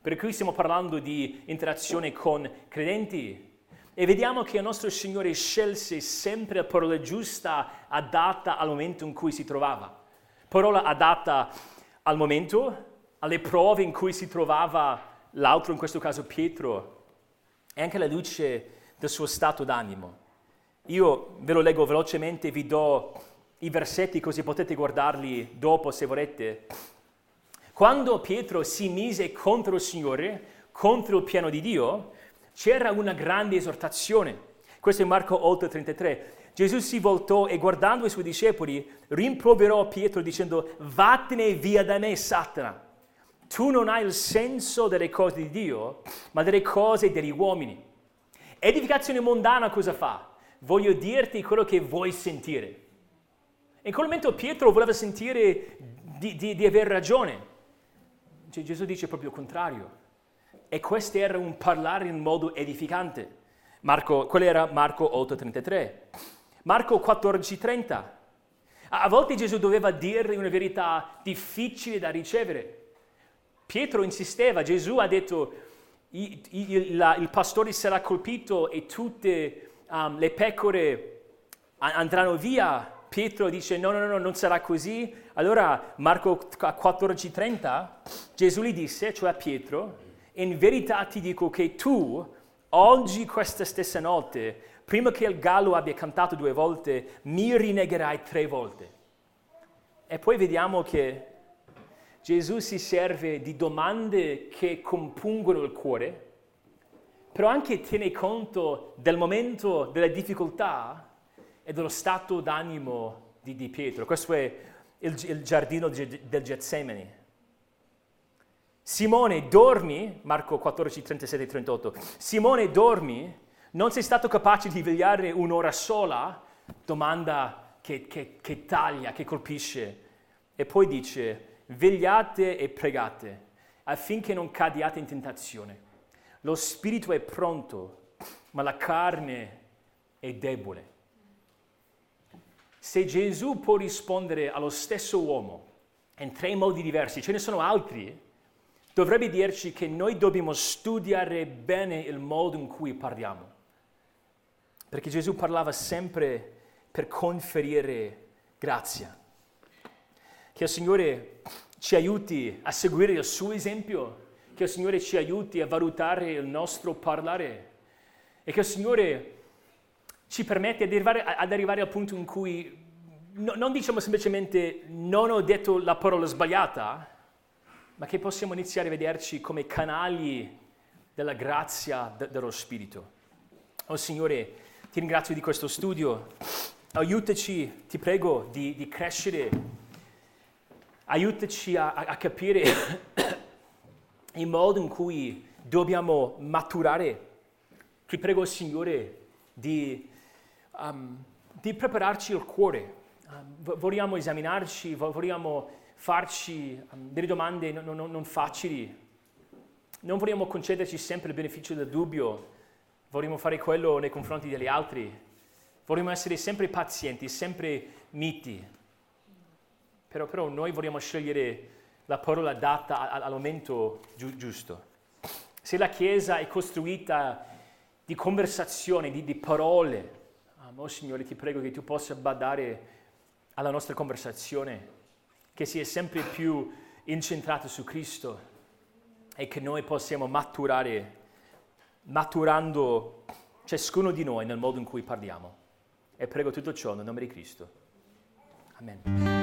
Speaker 1: Per cui stiamo parlando di interazione con credenti e vediamo che il nostro Signore scelse sempre la parola giusta adatta al momento in cui si trovava. Parola adatta al momento, alle prove in cui si trovava l'altro, in questo caso Pietro, e anche alla luce del suo stato d'animo. Io ve lo leggo velocemente, vi do i versetti così potete guardarli dopo se volete. Quando Pietro si mise contro il Signore, contro il piano di Dio, c'era una grande esortazione. Questo è Marco 8:33. Gesù si voltò e guardando i suoi discepoli rimproverò Pietro dicendo vattene via da me Satana. Tu non hai il senso delle cose di Dio, ma delle cose degli uomini. Edificazione mondana cosa fa? Voglio dirti quello che vuoi sentire. In quel momento Pietro voleva sentire di, di, di aver ragione. Cioè, Gesù dice proprio il contrario. E questo era un parlare in modo edificante. Marco, quello era Marco 8,33. Marco 14,30. A volte Gesù doveva dire una verità difficile da ricevere. Pietro insisteva, Gesù ha detto il, il, il pastore sarà colpito e tutte um, le pecore andranno via Pietro dice no, no, no, non sarà così. Allora Marco 14:30 Gesù gli disse, cioè a Pietro, in verità ti dico che tu oggi questa stessa notte, prima che il gallo abbia cantato due volte, mi rinnegherai tre volte. E poi vediamo che Gesù si serve di domande che compungono il cuore, però anche tiene conto del momento della difficoltà e dello stato d'animo di, di Pietro. Questo è il, il giardino del Getsemani. Simone, dormi, Marco 14, 37 e 38, Simone, dormi, non sei stato capace di vegliare un'ora sola? Domanda che, che, che taglia, che colpisce. E poi dice, vegliate e pregate affinché non cadiate in tentazione. Lo spirito è pronto, ma la carne è debole. Se Gesù può rispondere allo stesso uomo in tre modi diversi, ce ne sono altri, dovrebbe dirci che noi dobbiamo studiare bene il modo in cui parliamo. Perché Gesù parlava sempre per conferire grazia. Che il Signore ci aiuti a seguire il suo esempio, che il Signore ci aiuti a valutare il nostro parlare e che il Signore ci permette ad arrivare, ad arrivare al punto in cui no, non diciamo semplicemente non ho detto la parola sbagliata, ma che possiamo iniziare a vederci come canali della grazia de, dello Spirito. Oh Signore, ti ringrazio di questo studio, aiutaci, ti prego, di, di crescere aiutaci a, a capire il modo in cui dobbiamo maturare. Ti prego, Signore, di, um, di prepararci il cuore. Um, vogliamo esaminarci, vogliamo farci um, delle domande non, non, non facili. Non vogliamo concederci sempre il beneficio del dubbio, vogliamo fare quello nei confronti degli altri. Vogliamo essere sempre pazienti, sempre miti però, però noi vogliamo scegliere la parola data al, momento giu- giusto. Se la Chiesa è costruita di conversazione, di, di parole, oh Signore ti prego che tu possa badare alla nostra conversazione, che sia sempre più incentrata su Cristo e che noi possiamo maturare, maturando ciascuno di noi nel modo in cui parliamo. E prego tutto ciò nel nome di Cristo. Amen.